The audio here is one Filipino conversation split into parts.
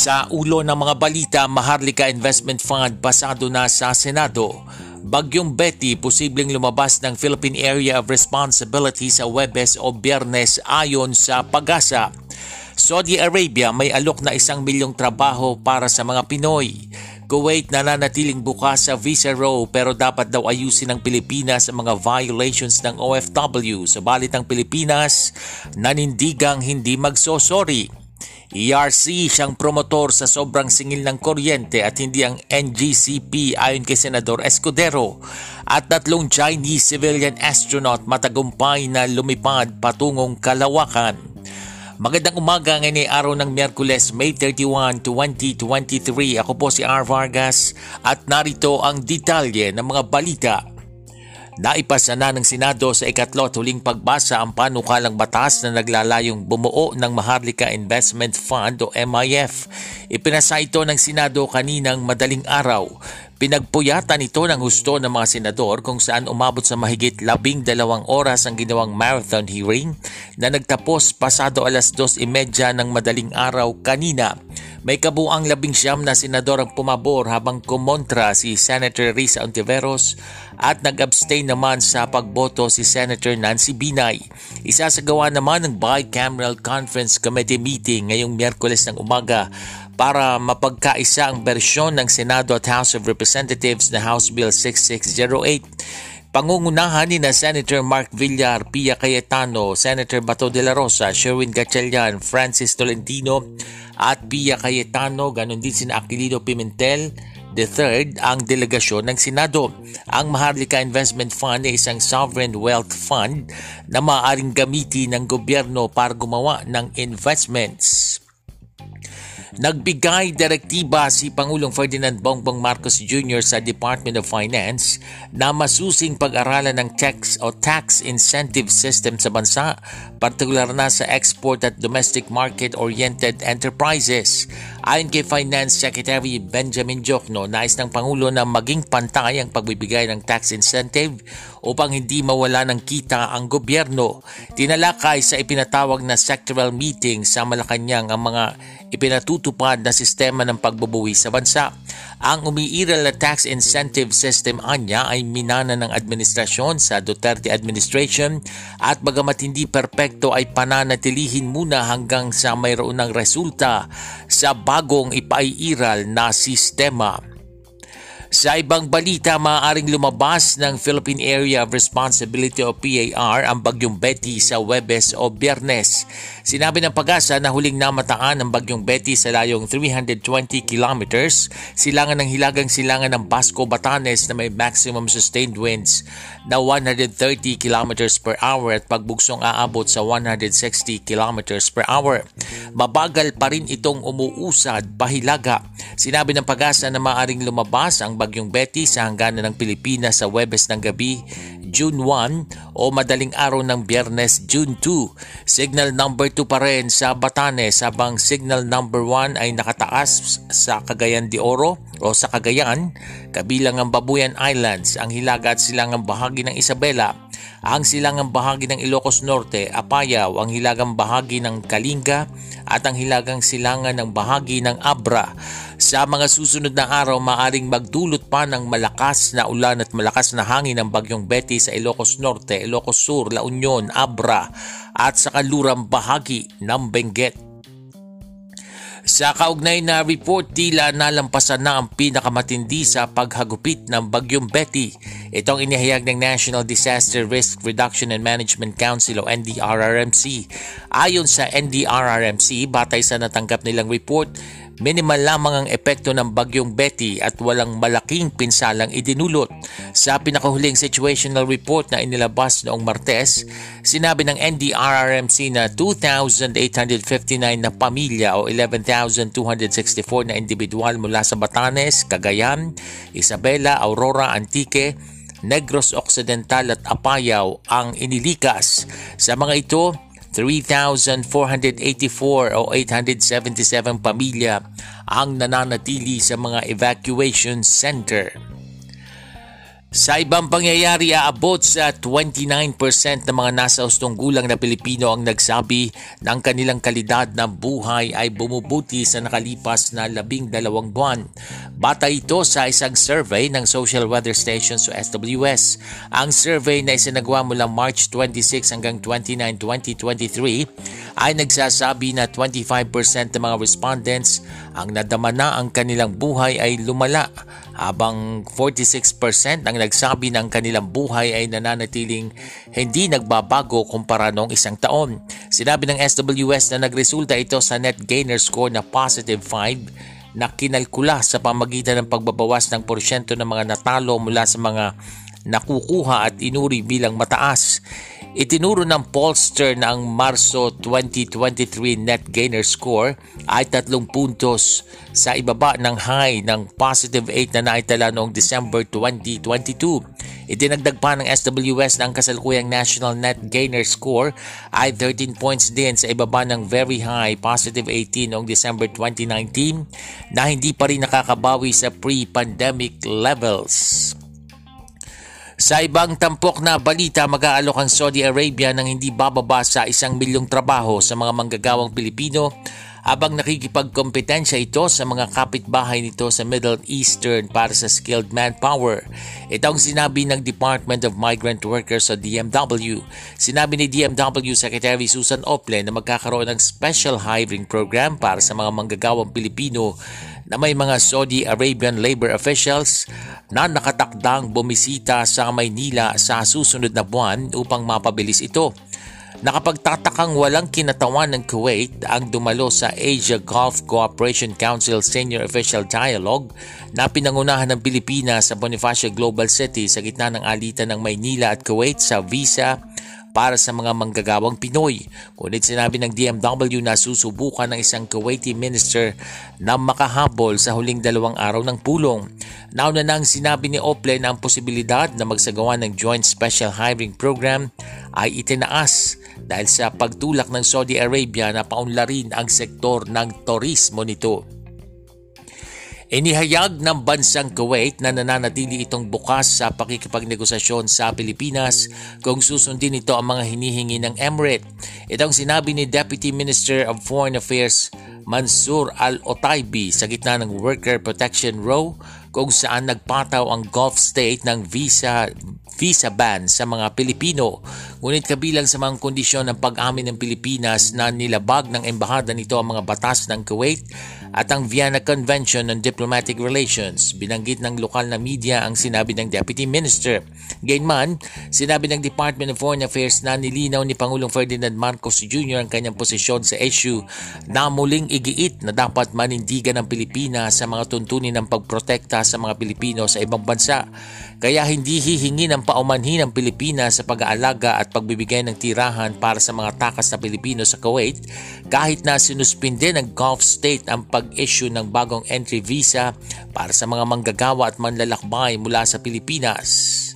Sa ulo ng mga balita, Maharlika Investment Fund pasado na sa Senado. Bagyong Betty posibleng lumabas ng Philippine Area of Responsibility sa Webes o Biyernes ayon sa Pagasa. Saudi Arabia may alok na isang milyong trabaho para sa mga Pinoy. Kuwait nananatiling bukas sa visa row pero dapat daw ayusin ng Pilipinas ang mga violations ng OFW. Subalit ang Pilipinas nanindigang hindi magsosori. ERC siyang promotor sa sobrang singil ng kuryente at hindi ang NGCP ayon kay Senador Escudero at tatlong Chinese civilian astronaut matagumpay na lumipad patungong Kalawakan. Magandang umaga ngayon ay araw ng Miyerkules, May 31, 2023. Ako po si R. Vargas at narito ang detalye ng mga balita Naipasa na ng Senado sa ikatlo at huling pagbasa ang panukalang batas na naglalayong bumuo ng Maharlika Investment Fund o MIF. Ipinasa ito ng Senado kaninang madaling araw. Pinagpuyatan ito ng husto ng mga senador kung saan umabot sa mahigit labing dalawang oras ang ginawang marathon hearing na nagtapos pasado alas 2.30 ng madaling araw kanina. May kabuang labing siyam na senador ang pumabor habang kumontra si Senator Risa Ontiveros at nag-abstain naman sa pagboto si Senator Nancy Binay. Isasagawa naman ng Bicameral Conference Committee meeting ngayong Miyerkules ng umaga para mapagkaisa ang bersyon ng Senado at House of Representatives na House Bill 6608 Pangungunahan ni na Senator Mark Villar, Pia Cayetano, Senator Bato de la Rosa, Sherwin Gatchalian, Francis Tolentino at Pia Cayetano, ganon din si Aquilino Pimentel, The third, ang delegasyon ng Senado. Ang Maharlika Investment Fund ay isang sovereign wealth fund na maaaring gamitin ng gobyerno para gumawa ng investments. Nagbigay direktiba si Pangulong Ferdinand Bongbong Marcos Jr. sa Department of Finance na masusing pag-aralan ng tax o tax incentive system sa bansa, partikular na sa export at domestic market-oriented enterprises. Ayon kay Finance Secretary Benjamin Jokno, nais ng Pangulo na maging pantay ang pagbibigay ng tax incentive upang hindi mawala ng kita ang gobyerno. Tinalakay sa ipinatawag na sectoral meeting sa Malacanang ang mga ipinatutupad na sistema ng pagbubuwi sa bansa. Ang umiiral na tax incentive system anya ay minana ng administrasyon sa Duterte administration at bagamat hindi perpekto ay pananatilihin muna hanggang sa mayroon ng resulta sa bagong ipaiiral na sistema. Sa ibang balita, maaaring lumabas ng Philippine Area of Responsibility o PAR ang bagyong Betty sa Webes o Biyernes. Sinabi ng pag-asa na huling namataan ng bagyong Betty sa layong 320 kilometers, silangan ng hilagang silangan ng Basco, Batanes na may maximum sustained winds na 130 kilometers per hour at pagbugsong aabot sa 160 kilometers per hour. Mabagal pa rin itong umuusad pahilaga. Sinabi ng pag-asa na maaaring lumabas ang Bagyong Betty sa hangganan ng Pilipinas sa Webes ng gabi, June 1 o madaling araw ng Biyernes, June 2. Signal number 2 pa rin sa Batanes habang signal number 1 ay nakataas sa Cagayan de Oro o sa Cagayan, kabilang ang Babuyan Islands, ang hilaga at silangang bahagi ng Isabela, ang silangang bahagi ng Ilocos Norte, Apayao, ang hilagang bahagi ng Kalinga at ang hilagang silangan ng bahagi ng Abra. Sa mga susunod na araw, maaring magdulot pa ng malakas na ulan at malakas na hangin ng bagyong Betty sa Ilocos Norte, Ilocos Sur, La Union, Abra at sa kalurang bahagi ng Benguet. Sa kaugnay na report, tila nalampasan na ang pinakamatindi sa paghagupit ng Bagyong Betty. Itong inihayag ng National Disaster Risk Reduction and Management Council o NDRRMC. Ayon sa NDRRMC, batay sa natanggap nilang report, Minimal lamang ang epekto ng bagyong Betty at walang malaking pinsalang idinulot. Sa pinakahuling situational report na inilabas noong Martes, sinabi ng NDRRMC na 2,859 na pamilya o 11,264 na individual mula sa Batanes, Cagayan, Isabela, Aurora, Antique, Negros Occidental at Apayao ang inilikas. Sa mga ito, 3,484 o 877 pamilya ang nananatili sa mga evacuation center. Sa ibang pangyayari, aabot sa 29% ng mga nasa ustong gulang na Pilipino ang nagsabi ng kanilang kalidad ng buhay ay bumubuti sa nakalipas na labing dalawang buwan. Bata ito sa isang survey ng Social Weather Station sa SWS. Ang survey na isinagawa mula March 26 hanggang 29, 2023 ay nagsasabi na 25% ng mga respondents ang nadama na ang kanilang buhay ay lumala habang 46% ang nagsabi ng kanilang buhay ay nananatiling hindi nagbabago kumpara noong isang taon. Sinabi ng SWS na nagresulta ito sa net gainer score na positive 5 na kinalkula sa pamagitan ng pagbabawas ng porsyento ng mga natalo mula sa mga nakukuha at inuri bilang mataas. Itinuro ng pollster na ang Marso 2023 net gainer score ay tatlong puntos sa ibaba ng high ng positive 8 na naitala noong December 2022. Itinagdag pa ng SWS na ang kasalukuyang national net gainer score ay 13 points din sa ibaba ng very high positive 18 noong December 2019 na hindi pa rin nakakabawi sa pre-pandemic levels. Sa ibang tampok na balita, mag-aalok ang Saudi Arabia ng hindi bababa sa isang milyong trabaho sa mga manggagawang Pilipino habang nakikipagkompetensya ito sa mga kapitbahay nito sa Middle Eastern para sa skilled manpower. Ito ang sinabi ng Department of Migrant Workers sa DMW. Sinabi ni DMW Secretary Susan Ople na magkakaroon ng special hiring program para sa mga manggagawang Pilipino na may mga Saudi Arabian labor officials na nakatakdang bumisita sa Maynila sa susunod na buwan upang mapabilis ito. Nakapagtatakang walang kinatawan ng Kuwait ang dumalo sa Asia Gulf Cooperation Council Senior Official Dialogue na pinangunahan ng Pilipinas sa Bonifacio Global City sa gitna ng alitan ng Maynila at Kuwait sa visa para sa mga manggagawang Pinoy. Ngunit sinabi ng DMW na susubukan ng isang Kuwaiti minister na makahabol sa huling dalawang araw ng pulong. Nauna nang sinabi ni Ople na ang posibilidad na magsagawa ng Joint Special Hiring Program ay itinaas dahil sa pagtulak ng Saudi Arabia na paunlarin ang sektor ng turismo nito. Inihayag ng bansang Kuwait na nananatili itong bukas sa pakikipagnegosasyon sa Pilipinas kung susundin ito ang mga hinihingi ng Emirate. Itong sinabi ni Deputy Minister of Foreign Affairs Mansur Al-Otaibi sa gitna ng Worker Protection Row kung saan nagpataw ang Gulf State ng visa visa ban sa mga Pilipino. Ngunit kabilang sa mga kondisyon ng pag-amin ng Pilipinas na nilabag ng embahada nito ang mga batas ng Kuwait at ang Vienna Convention on Diplomatic Relations. Binanggit ng lokal na media ang sinabi ng Deputy Minister. Gayunman, sinabi ng Department of Foreign Affairs na nilinaw ni Pangulong Ferdinand Marcos Jr. ang kanyang posisyon sa issue na muling igiit na dapat manindigan ng Pilipinas sa mga tuntunin ng pagprotekta sa mga Pilipino sa ibang bansa. Kaya hindi hihingi ng paumanhin ng Pilipinas sa pag-aalaga at pagbibigay ng tirahan para sa mga takas na Pilipino sa Kuwait kahit na sinuspinde ng Gulf State ang pag-issue ng bagong entry visa para sa mga manggagawa at manlalakbay mula sa Pilipinas.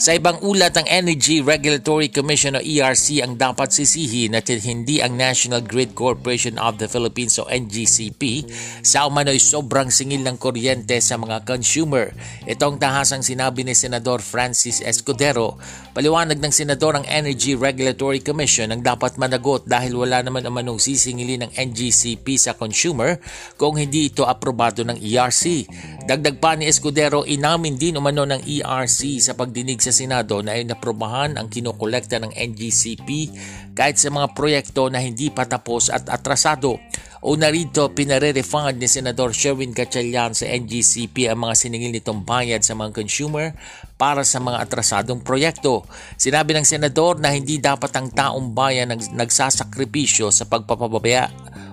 Sa ibang ulat, ang Energy Regulatory Commission o ERC ang dapat sisihin at hindi ang National Grid Corporation of the Philippines o NGCP sa umano'y sobrang singil ng kuryente sa mga consumer. Itong tahasang sinabi ni Senador Francis Escudero. Paliwanag ng Senador ang Energy Regulatory Commission ang dapat managot dahil wala naman umanong sisingilin ng NGCP sa consumer kung hindi ito aprobado ng ERC. Dagdag pa ni Escudero, inamin din umano ng ERC sa pagdinig sa sa Senado na ay naprobahan ang kinukolekta ng NGCP kahit sa mga proyekto na hindi pa tapos at atrasado. Una rito, pinare-refund ni Senador Sherwin Gatchalian sa NGCP ang mga siningil nitong bayad sa mga consumer para sa mga atrasadong proyekto. Sinabi ng Senador na hindi dapat ang taong bayan nagsasakripisyo sa pagpapabaya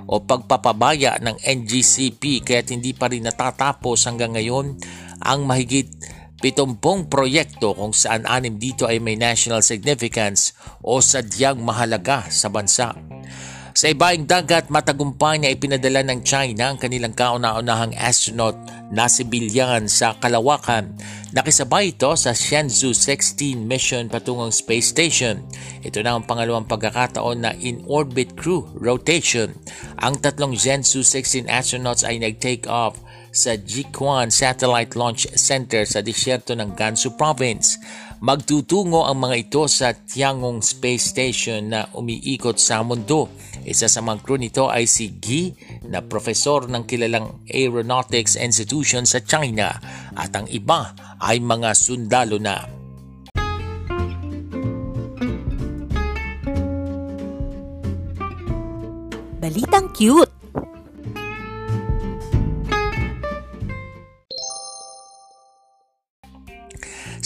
o pagpapabaya ng NGCP kaya hindi pa rin natatapos hanggang ngayon ang mahigit 70 proyekto kung saan anim dito ay may national significance o sadyang mahalaga sa bansa. Sa ibaing dagat, matagumpay na ipinadala ng China ang kanilang kauna-unahang astronaut na si Bilyan sa Kalawakan. Nakisabay ito sa Shenzhou 16 mission patungong space station. Ito na ang pangalawang pagkakataon na in-orbit crew rotation. Ang tatlong Shenzhou 16 astronauts ay nag-take off sa Jiquan Satellite Launch Center sa disyerto ng Gansu Province. Magtutungo ang mga ito sa Tiangong Space Station na umiikot sa mundo. Isa sa mga crew nito ay si Gi na profesor ng kilalang Aeronautics Institution sa China at ang iba ay mga sundalo na. Balitang cute!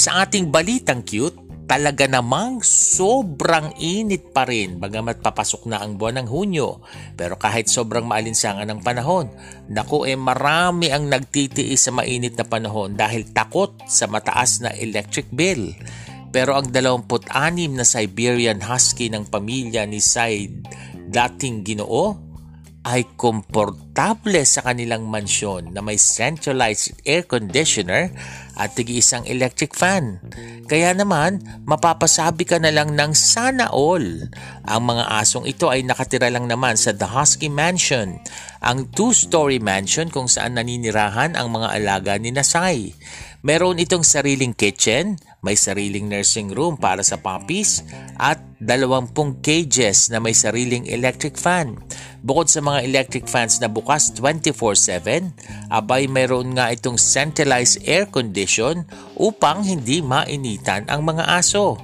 Sa ating balitang cute, talaga namang sobrang init pa rin bagamat papasok na ang buwan ng Hunyo. Pero kahit sobrang maalinsangan ng panahon, naku eh marami ang nagtitiis sa mainit na panahon dahil takot sa mataas na electric bill. Pero ang 26 na Siberian Husky ng pamilya ni Said dating ginoo ay komportable sa kanilang mansyon na may centralized air conditioner at tigi-isang electric fan. Kaya naman, mapapasabi ka na lang ng sana all. Ang mga asong ito ay nakatira lang naman sa The Husky Mansion, ang two-story mansion kung saan naninirahan ang mga alaga ni Nasai. Meron itong sariling kitchen, may sariling nursing room para sa puppies at 20 cages na may sariling electric fan. Bukod sa mga electric fans na bukas 24-7, abay mayroon nga itong centralized air condition upang hindi mainitan ang mga aso.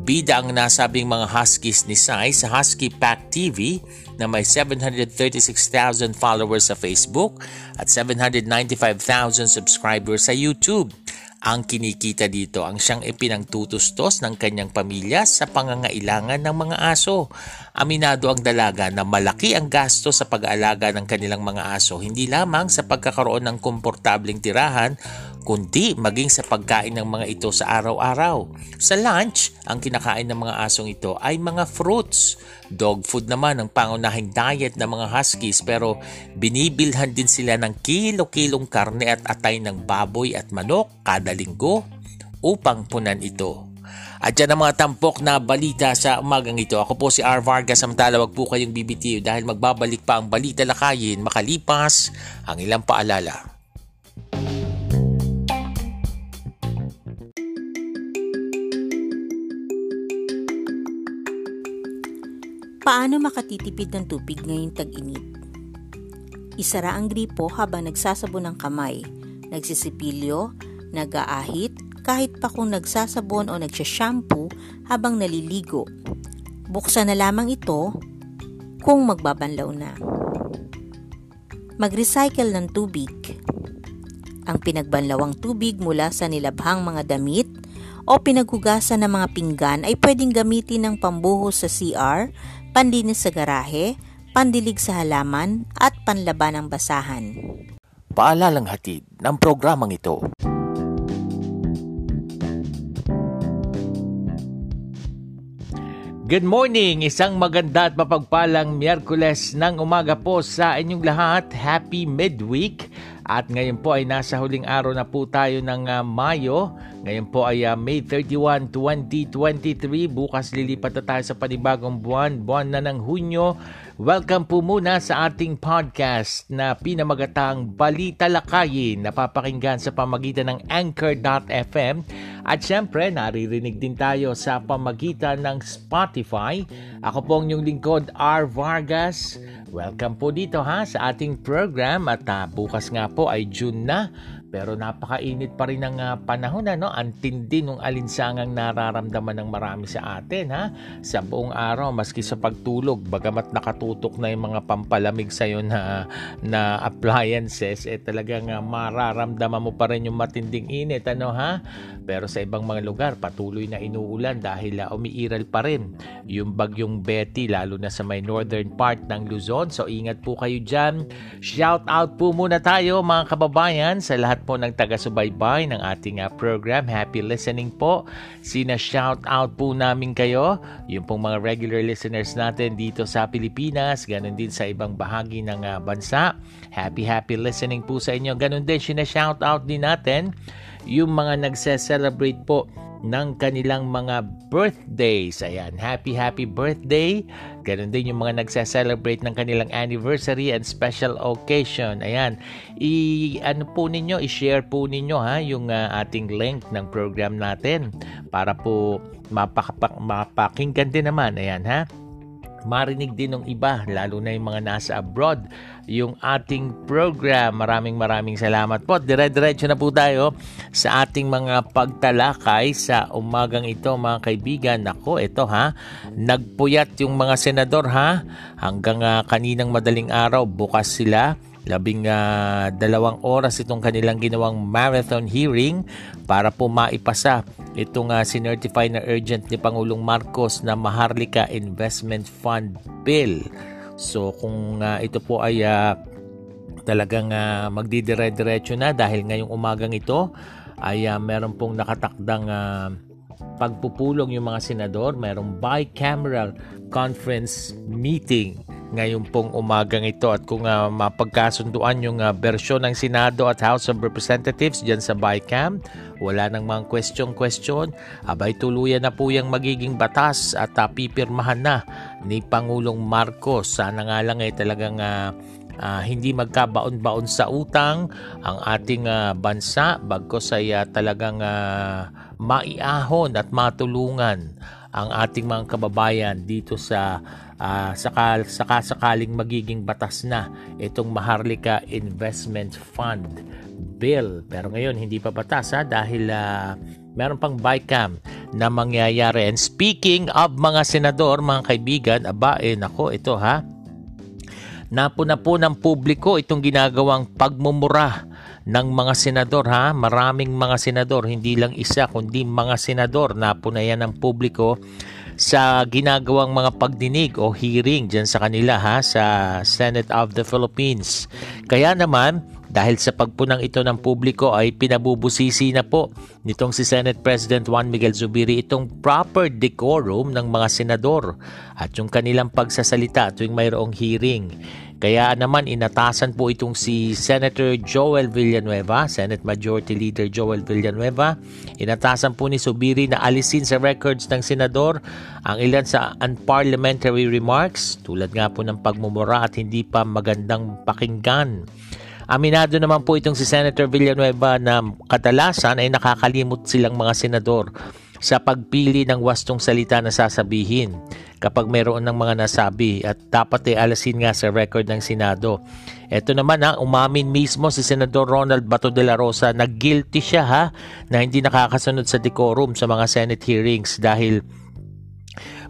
Bida ang nasabing mga huskies ni Sai sa Husky Pack TV na may 736,000 followers sa Facebook at 795,000 subscribers sa YouTube. Ang kinikita dito ang siyang ipinangtutustos ng kanyang pamilya sa pangangailangan ng mga aso. Aminado ang dalaga na malaki ang gasto sa pag-aalaga ng kanilang mga aso hindi lamang sa pagkakaroon ng komportabling tirahan kundi maging sa pagkain ng mga ito sa araw-araw. Sa lunch, ang kinakain ng mga asong ito ay mga fruits. Dog food naman ang pangunahing diet ng mga huskies pero binibilhan din sila ng kilo-kilong karne at atay ng baboy at manok kada linggo upang punan ito. At yan ang mga tampok na balita sa umagang ito. Ako po si R. Vargas. Samantala wag po kayong BBTU dahil magbabalik pa ang balita lakayin makalipas ang ilang paalala. Paano makatitipid ng tubig ngayong tag-init? Isara ang gripo habang nagsasabon ng kamay, nagsisipilyo, nag-aahit, kahit pa kung nagsasabon o nagsashampoo habang naliligo. Buksan na lamang ito kung magbabanlaw na. Mag-recycle ng tubig. Ang pinagbanlawang tubig mula sa nilabhang mga damit o pinaghugasan ng mga pinggan ay pwedeng gamitin ng pambuhos sa CR panlinis sa garahe, pandilig sa halaman at panlaban ng basahan. Paalalang hatid ng programang ito. Good morning! Isang maganda at mapagpalang Miyerkules ng umaga po sa inyong lahat. Happy midweek! At ngayon po ay nasa huling araw na po tayo ng uh, Mayo. Ngayon po ay uh, May 31, 2023. Bukas lilipat na tayo sa panibagong buwan, buwan na ng Hunyo. Welcome po muna sa ating podcast na pinamagatang Balita Lakayin na papakinggan sa pamagitan ng Anchor.fm at syempre naririnig din tayo sa pamagitan ng Spotify. Ako po ang inyong lingkod R. Vargas. Welcome po dito ha sa ating program at uh, bukas nga po ay June na. Pero napakainit pa rin ng uh, panahon ano, ang tindi ng alinsangang nararamdaman ng marami sa atin ha. Sa buong araw maski sa pagtulog, bagamat nakatutok na yung mga pampalamig sa iyo na na appliances, eh talagang uh, mararamdaman mo pa rin yung matinding init ano ha. Pero sa ibang mga lugar patuloy na inuulan dahil uh, umiiral pa rin yung bagyong Betty lalo na sa may northern part ng Luzon. So ingat po kayo diyan. Shout out po muna tayo mga kababayan sa lahat lahat po ng taga-subaybay ng ating uh, program. Happy listening po. Sina-shout out po namin kayo. Yung pong mga regular listeners natin dito sa Pilipinas, ganun din sa ibang bahagi ng uh, bansa. Happy, happy listening po sa inyo. Ganun din, sina-shout out din natin yung mga nagse-celebrate po ng kanilang mga birthdays. Ayan, happy happy birthday. Ganon din yung mga nagse-celebrate ng kanilang anniversary and special occasion. Ayan, i ano po ninyo, i-share po ninyo ha yung uh, ating link ng program natin para po mapapak mapakinggan din naman. Ayan ha marinig din ng iba, lalo na yung mga nasa abroad, yung ating program. Maraming maraming salamat po. Dire-diretso na po tayo sa ating mga pagtalakay sa umagang ito mga kaibigan. Ako, ito ha, nagpuyat yung mga senador ha, hanggang uh, kaninang madaling araw, bukas sila Labing uh, dalawang oras itong kanilang ginawang marathon hearing para po maipasa itong uh, sinertify na urgent ni Pangulong Marcos na Maharlika Investment Fund Bill. So kung uh, ito po ay uh, talagang uh, magdidire-diretso na dahil ngayong umagang ito ay uh, meron pong nakatakdang uh, pagpupulong yung mga senador, merong bicameral conference meeting ngayon pong umagang ito at kung uh, mapagkasunduan yung uh, bersyon ng Senado at House of Representatives dyan sa BICAM, wala nang mga question-question, abay tuluyan na po yung magiging batas at uh, pipirmahan na ni Pangulong Marcos. Sana nga lang ay talagang uh, uh, hindi magkabaon-baon sa utang ang ating uh, bansa bagkos ay uh, talagang uh, maiahon at matulungan ang ating mga kababayan dito sa uh, saka, saka sakaling magiging batas na itong Maharlika Investment Fund Bill. Pero ngayon hindi pa batas ha dahil uh, meron pang BICAM na mangyayari. And speaking of mga senador, mga kaibigan, aba eh nako ito ha. Napuna po ng publiko itong ginagawang pagmumura ng mga senador ha. Maraming mga senador, hindi lang isa kundi mga senador na yan ng publiko sa ginagawang mga pagdinig o hearing dyan sa kanila ha sa Senate of the Philippines. Kaya naman dahil sa pagpunang ito ng publiko ay pinabubusisi na po nitong si Senate President Juan Miguel Zubiri itong proper decorum ng mga senador at yung kanilang pagsasalita tuwing mayroong hearing. Kaya naman inatasan po itong si Senator Joel Villanueva, Senate Majority Leader Joel Villanueva. Inatasan po ni Subiri na alisin sa records ng senador ang ilan sa unparliamentary remarks tulad nga po ng pagmumura at hindi pa magandang pakinggan. Aminado naman po itong si Senator Villanueva na kadalasan ay nakakalimot silang mga senador sa pagpili ng wastong salita na sasabihin kapag mayroon ng mga nasabi at dapat ay alasin nga sa record ng Senado. Ito naman ha, umamin mismo si Senador Ronald Bato de la Rosa na guilty siya ha na hindi nakakasunod sa decorum sa mga Senate hearings dahil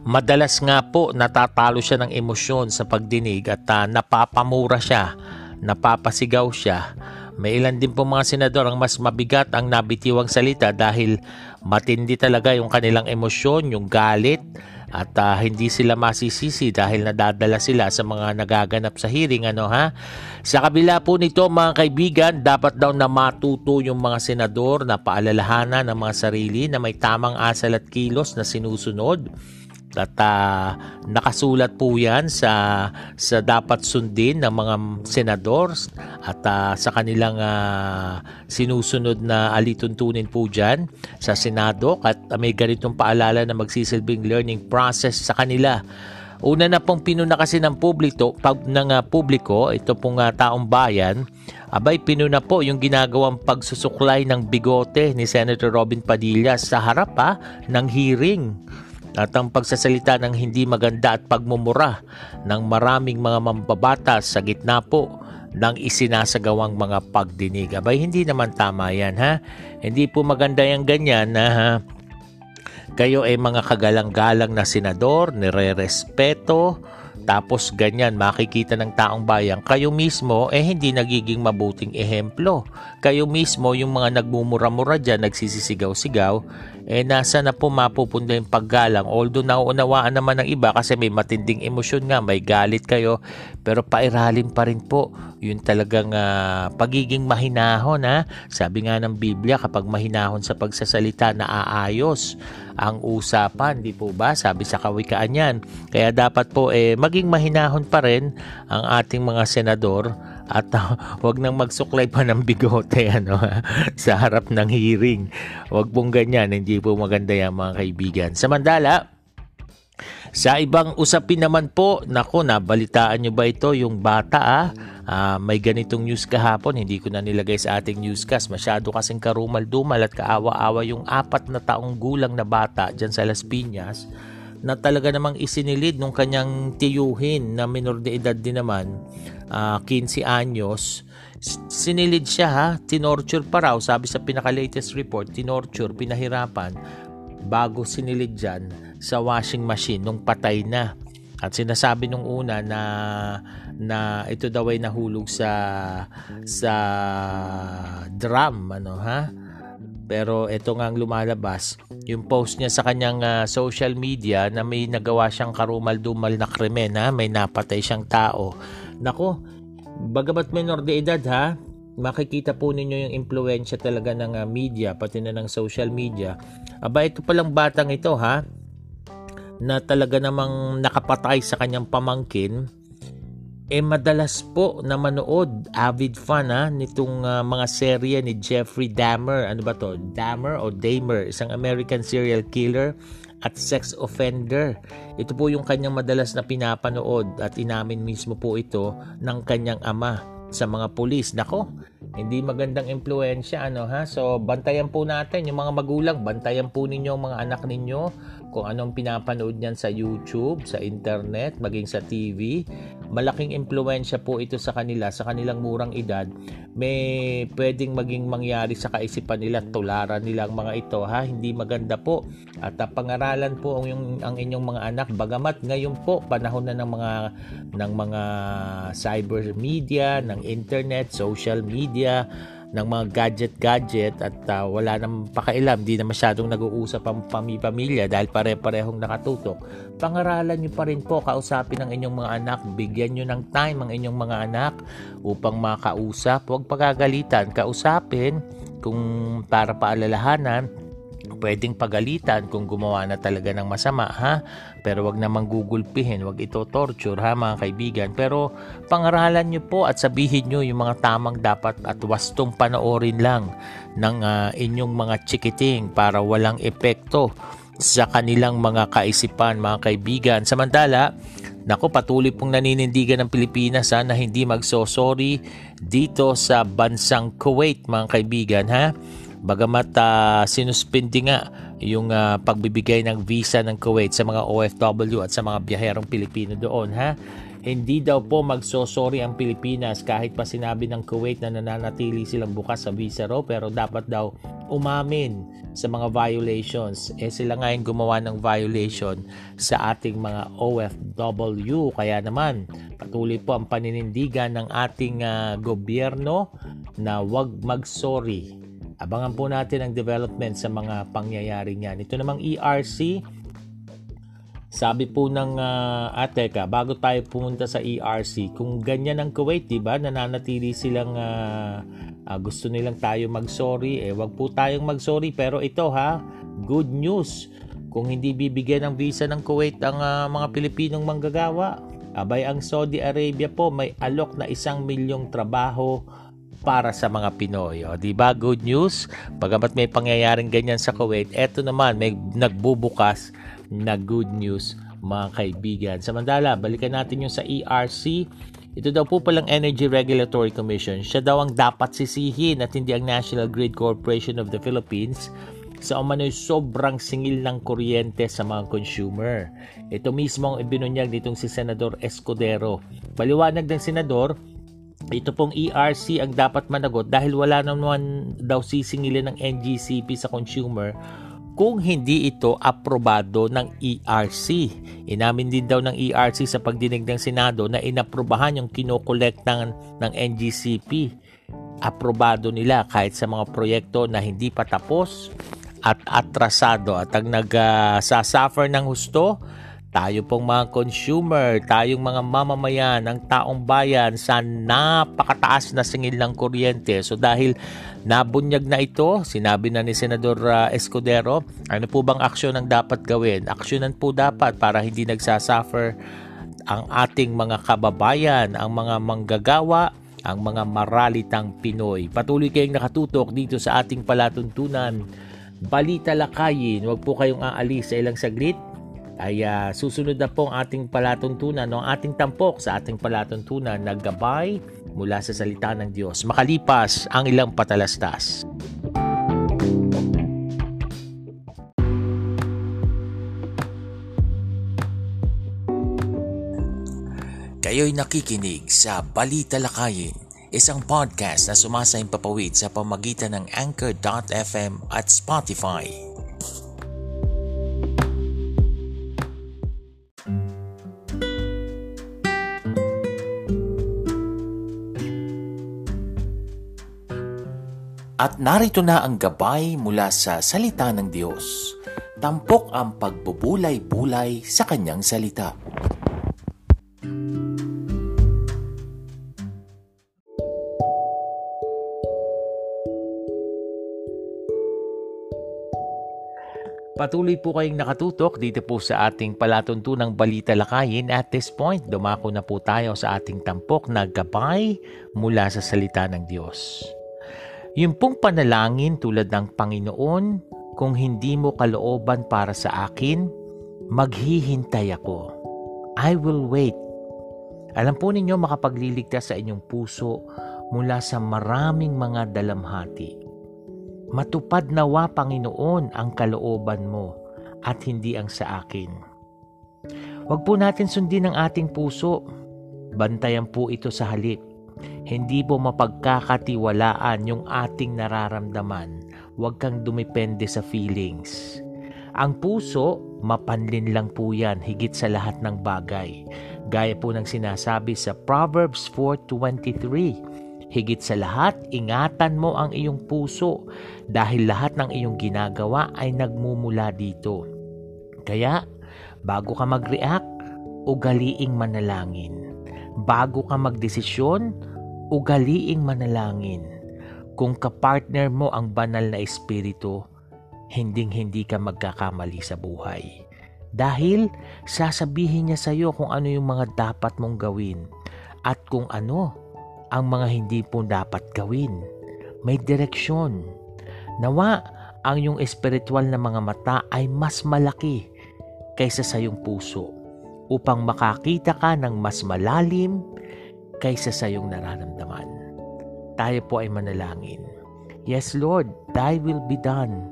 madalas nga po natatalo siya ng emosyon sa pagdinig at uh, napapamura siya, napapasigaw siya may ilan din po mga senador ang mas mabigat ang nabitiwang salita dahil matindi talaga yung kanilang emosyon, yung galit at uh, hindi sila masisisi dahil nadadala sila sa mga nagaganap sa hearing ano ha. Sa kabila po nito mga kaibigan, dapat daw na matuto yung mga senador na paalalahanan ng mga sarili na may tamang asal at kilos na sinusunod at uh, nakasulat po yan sa, sa dapat sundin ng mga senador at uh, sa kanilang uh, sinusunod na alituntunin po dyan sa Senado at uh, may ganitong paalala na magsisilbing learning process sa kanila. Una na pong pinuna kasi ng publiko, pag ng uh, publiko, ito pong uh, taong bayan, abay pinuna po yung ginagawang pagsusuklay ng bigote ni Senator Robin Padilla sa harap ha, ng hearing at ang pagsasalita ng hindi maganda at pagmumura ng maraming mga mambabatas sa gitna po ng isinasagawang mga pagdinig. Abay, hindi naman tama yan ha. Hindi po maganda yung ganyan na ha, kayo ay mga kagalang-galang na senador, nire-respeto, tapos ganyan makikita ng taong bayan, kayo mismo eh hindi nagiging mabuting ehemplo. Kayo mismo yung mga nagmumura-mura dyan, nagsisisigaw-sigaw, eh nasa na po mapupunta yung paggalang. Although nauunawaan naman ng iba kasi may matinding emosyon nga, may galit kayo, pero pairalim pa rin po yun talagang uh, pagiging mahinahon ha. Sabi nga ng Biblia kapag mahinahon sa pagsasalita naaayos ang usapan, di po ba? Sabi sa kawikaan yan. Kaya dapat po eh maging mahinahon pa rin ang ating mga senador at uh, wag nang magsuklay pa ng bigote ano sa harap ng hearing. Wag pong ganyan, hindi po maganda yan mga kaibigan. Samantala, sa ibang usapin naman po, nako, nabalitaan nyo ba ito, yung bata ah, uh, may ganitong news kahapon, hindi ko na nilagay sa ating newscast, masyado kasing karumal-dumal at kaawa-awa yung apat na taong gulang na bata dyan sa Las Piñas, na talaga namang isinilid nung kanyang tiyuhin na minor de edad din naman, uh, ah, 15 anyos, sinilid siya ha, tinorture pa raw, sabi sa pinaka-latest report, tinorture, pinahirapan, bago sinilid dyan sa washing machine nung patay na. At sinasabi nung una na na ito daw ay nahulog sa sa drum ano ha. Pero ito nga ang lumalabas, yung post niya sa kanyang uh, social media na may nagawa siyang karumal-dumal na krimen ha, may napatay siyang tao. Nako, bagamat menor de edad ha, makikita po ninyo yung impluensya talaga ng uh, media, pati na ng social media. Aba, ito palang batang ito ha, na talaga namang nakapatay sa kanyang pamangkin, eh madalas po na manood, avid fan ha, nitong uh, mga serye ni Jeffrey Dahmer. Ano ba to? Dahmer o Dahmer, isang American serial killer at sex offender. Ito po yung kanyang madalas na pinapanood at inamin mismo po ito ng kanyang ama sa mga pulis. Nako, hindi magandang impluensya ano ha. So bantayan po natin yung mga magulang, bantayan po ninyo ang mga anak ninyo kung anong pinapanood niyan sa YouTube, sa internet, maging sa TV. Malaking impluensya po ito sa kanila, sa kanilang murang edad. May pwedeng maging mangyari sa kaisipan nila, tularan nila ang mga ito ha. Hindi maganda po. At uh, pangaralan po ang, yung, ang inyong mga anak. Bagamat ngayon po, panahon na ng mga, ng mga cyber media, ng internet, social media, ng mga gadget-gadget at uh, wala nang pakailam, di na masyadong nag-uusap ang pamilya dahil pare-parehong nakatutok. Pangaralan nyo pa rin po, kausapin ang inyong mga anak, bigyan nyo ng time ang inyong mga anak upang makausap. Huwag pagagalitan, kausapin kung para paalalahanan pwedeng pagalitan kung gumawa na talaga ng masama ha? Pero wag namang gugulpihin wag ito torture ha mga kaibigan? Pero pangaralan nyo po at sabihin nyo yung mga tamang dapat at wastong panoorin lang ng uh, inyong mga chikiting para walang epekto sa kanilang mga kaisipan mga kaibigan. Samantala Nako, patuloy pong naninindigan ng Pilipinas ha, na hindi magsosorry dito sa bansang Kuwait mga kaibigan ha. Bagamat uh, sinuspindi nga yung uh, pagbibigay ng visa ng Kuwait sa mga OFW at sa mga biyaherong Pilipino doon ha. Hindi daw po magsosorry ang Pilipinas kahit pa sinabi ng Kuwait na nananatili silang bukas sa visa raw pero dapat daw umamin sa mga violations. Eh sila nga yung gumawa ng violation sa ating mga OFW. Kaya naman patuloy po ang paninindigan ng ating uh, gobyerno na wag magsorry Abangan po natin ang development sa mga pangyayari niyan. Ito namang ERC, sabi po ng uh, ah, Ateka, bago tayo pumunta sa ERC, kung ganyan ang Kuwait, di ba, nananatili silang uh, uh, gusto nilang tayo mag-sorry, eh wag po tayong mag-sorry. Pero ito ha, good news. Kung hindi bibigyan ng visa ng Kuwait ang uh, mga Pilipinong manggagawa, abay ang Saudi Arabia po may alok na isang milyong trabaho para sa mga Pinoy. O, di ba? Good news. Pagamat may pangyayaring ganyan sa Kuwait, eto naman may nagbubukas na good news mga kaibigan. Samantala, balikan natin yung sa ERC. Ito daw po palang Energy Regulatory Commission. Siya daw ang dapat sisihin at hindi ang National Grid Corporation of the Philippines sa umano'y sobrang singil ng kuryente sa mga consumer. Ito mismo ang ibinunyag nitong si Senador Escudero. Paliwanag ng Senador, ito pong ERC ang dapat managot dahil wala naman daw sisingilin ng NGCP sa consumer kung hindi ito aprobado ng ERC. Inamin din daw ng ERC sa pagdinig ng Senado na inaprobahan yung kinokolekt ng, ng NGCP. Aprobado nila kahit sa mga proyekto na hindi pa tapos at atrasado at ang nagsasuffer uh, ng husto tayo pong mga consumer, tayong mga mamamayan, ang taong bayan sa napakataas na singil ng kuryente. So dahil nabunyag na ito, sinabi na ni Senador uh, Escudero, ano po bang aksyon ang dapat gawin? Aksyonan po dapat para hindi nagsasuffer ang ating mga kababayan, ang mga manggagawa, ang mga maralitang Pinoy. Patuloy kayong nakatutok dito sa ating palatuntunan. Balita lakayin, huwag po kayong aalis sa ilang saglit ay uh, susunod na po ang ating palatuntunan, no? ang ating tampok sa ating palatuntunan na gabay mula sa salita ng Diyos. Makalipas ang ilang patalastas. Kayo'y nakikinig sa Balita Lakayin, isang podcast na sumasayang papawid sa pamagitan ng Anchor.fm at Spotify. At narito na ang gabay mula sa salita ng Diyos. Tampok ang pagbubulay-bulay sa kanyang salita. Patuloy po kayong nakatutok dito po sa ating palatuntunang balita lakayin. At this point, dumako na po tayo sa ating tampok na gabay mula sa salita ng Diyos. Yung pong panalangin tulad ng Panginoon, kung hindi mo kalooban para sa akin, maghihintay ako. I will wait. Alam po ninyo makapagliligtas sa inyong puso mula sa maraming mga dalamhati. Matupad nawa Panginoon ang kalooban mo at hindi ang sa akin. Huwag po natin sundin ang ating puso. Bantayan po ito sa halip hindi po mapagkakatiwalaan yung ating nararamdaman. Huwag kang dumepende sa feelings. Ang puso, mapanlin lang po yan higit sa lahat ng bagay. Gaya po ng sinasabi sa Proverbs 4.23, Higit sa lahat, ingatan mo ang iyong puso dahil lahat ng iyong ginagawa ay nagmumula dito. Kaya, bago ka mag-react, ugaliing manalangin. Bago ka magdesisyon, ugaliing manalangin. Kung kapartner mo ang banal na espiritu, hinding-hindi ka magkakamali sa buhay. Dahil sasabihin niya sa iyo kung ano yung mga dapat mong gawin at kung ano ang mga hindi po dapat gawin. May direksyon. Nawa ang iyong espiritual na mga mata ay mas malaki kaysa sa iyong puso upang makakita ka ng mas malalim kaysa sa iyong nararamdaman. Tayo po ay manalangin. Yes, Lord, Thy will be done.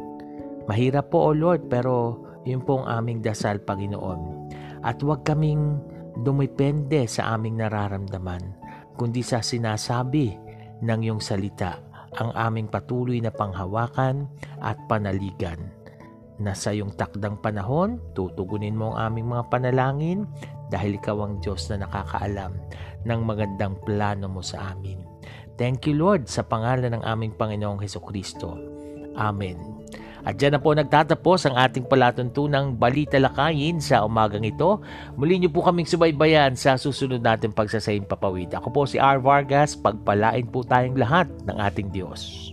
Mahirap po, O Lord, pero yun po ang aming dasal, Panginoon. At huwag kaming dumipende sa aming nararamdaman, kundi sa sinasabi ng iyong salita, ang aming patuloy na panghawakan at panaligan na sa iyong takdang panahon, tutugunin mo ang aming mga panalangin dahil ikaw ang Diyos na nakakaalam ng magandang plano mo sa amin. Thank you Lord sa pangalan ng aming Panginoong Heso Kristo. Amen. At dyan na po nagtatapos ang ating palatuntunang balita lakayin sa umagang ito. Muli niyo po kaming subaybayan sa susunod natin pagsasaying papawid. Ako po si R. Vargas. Pagpalain po tayong lahat ng ating Diyos.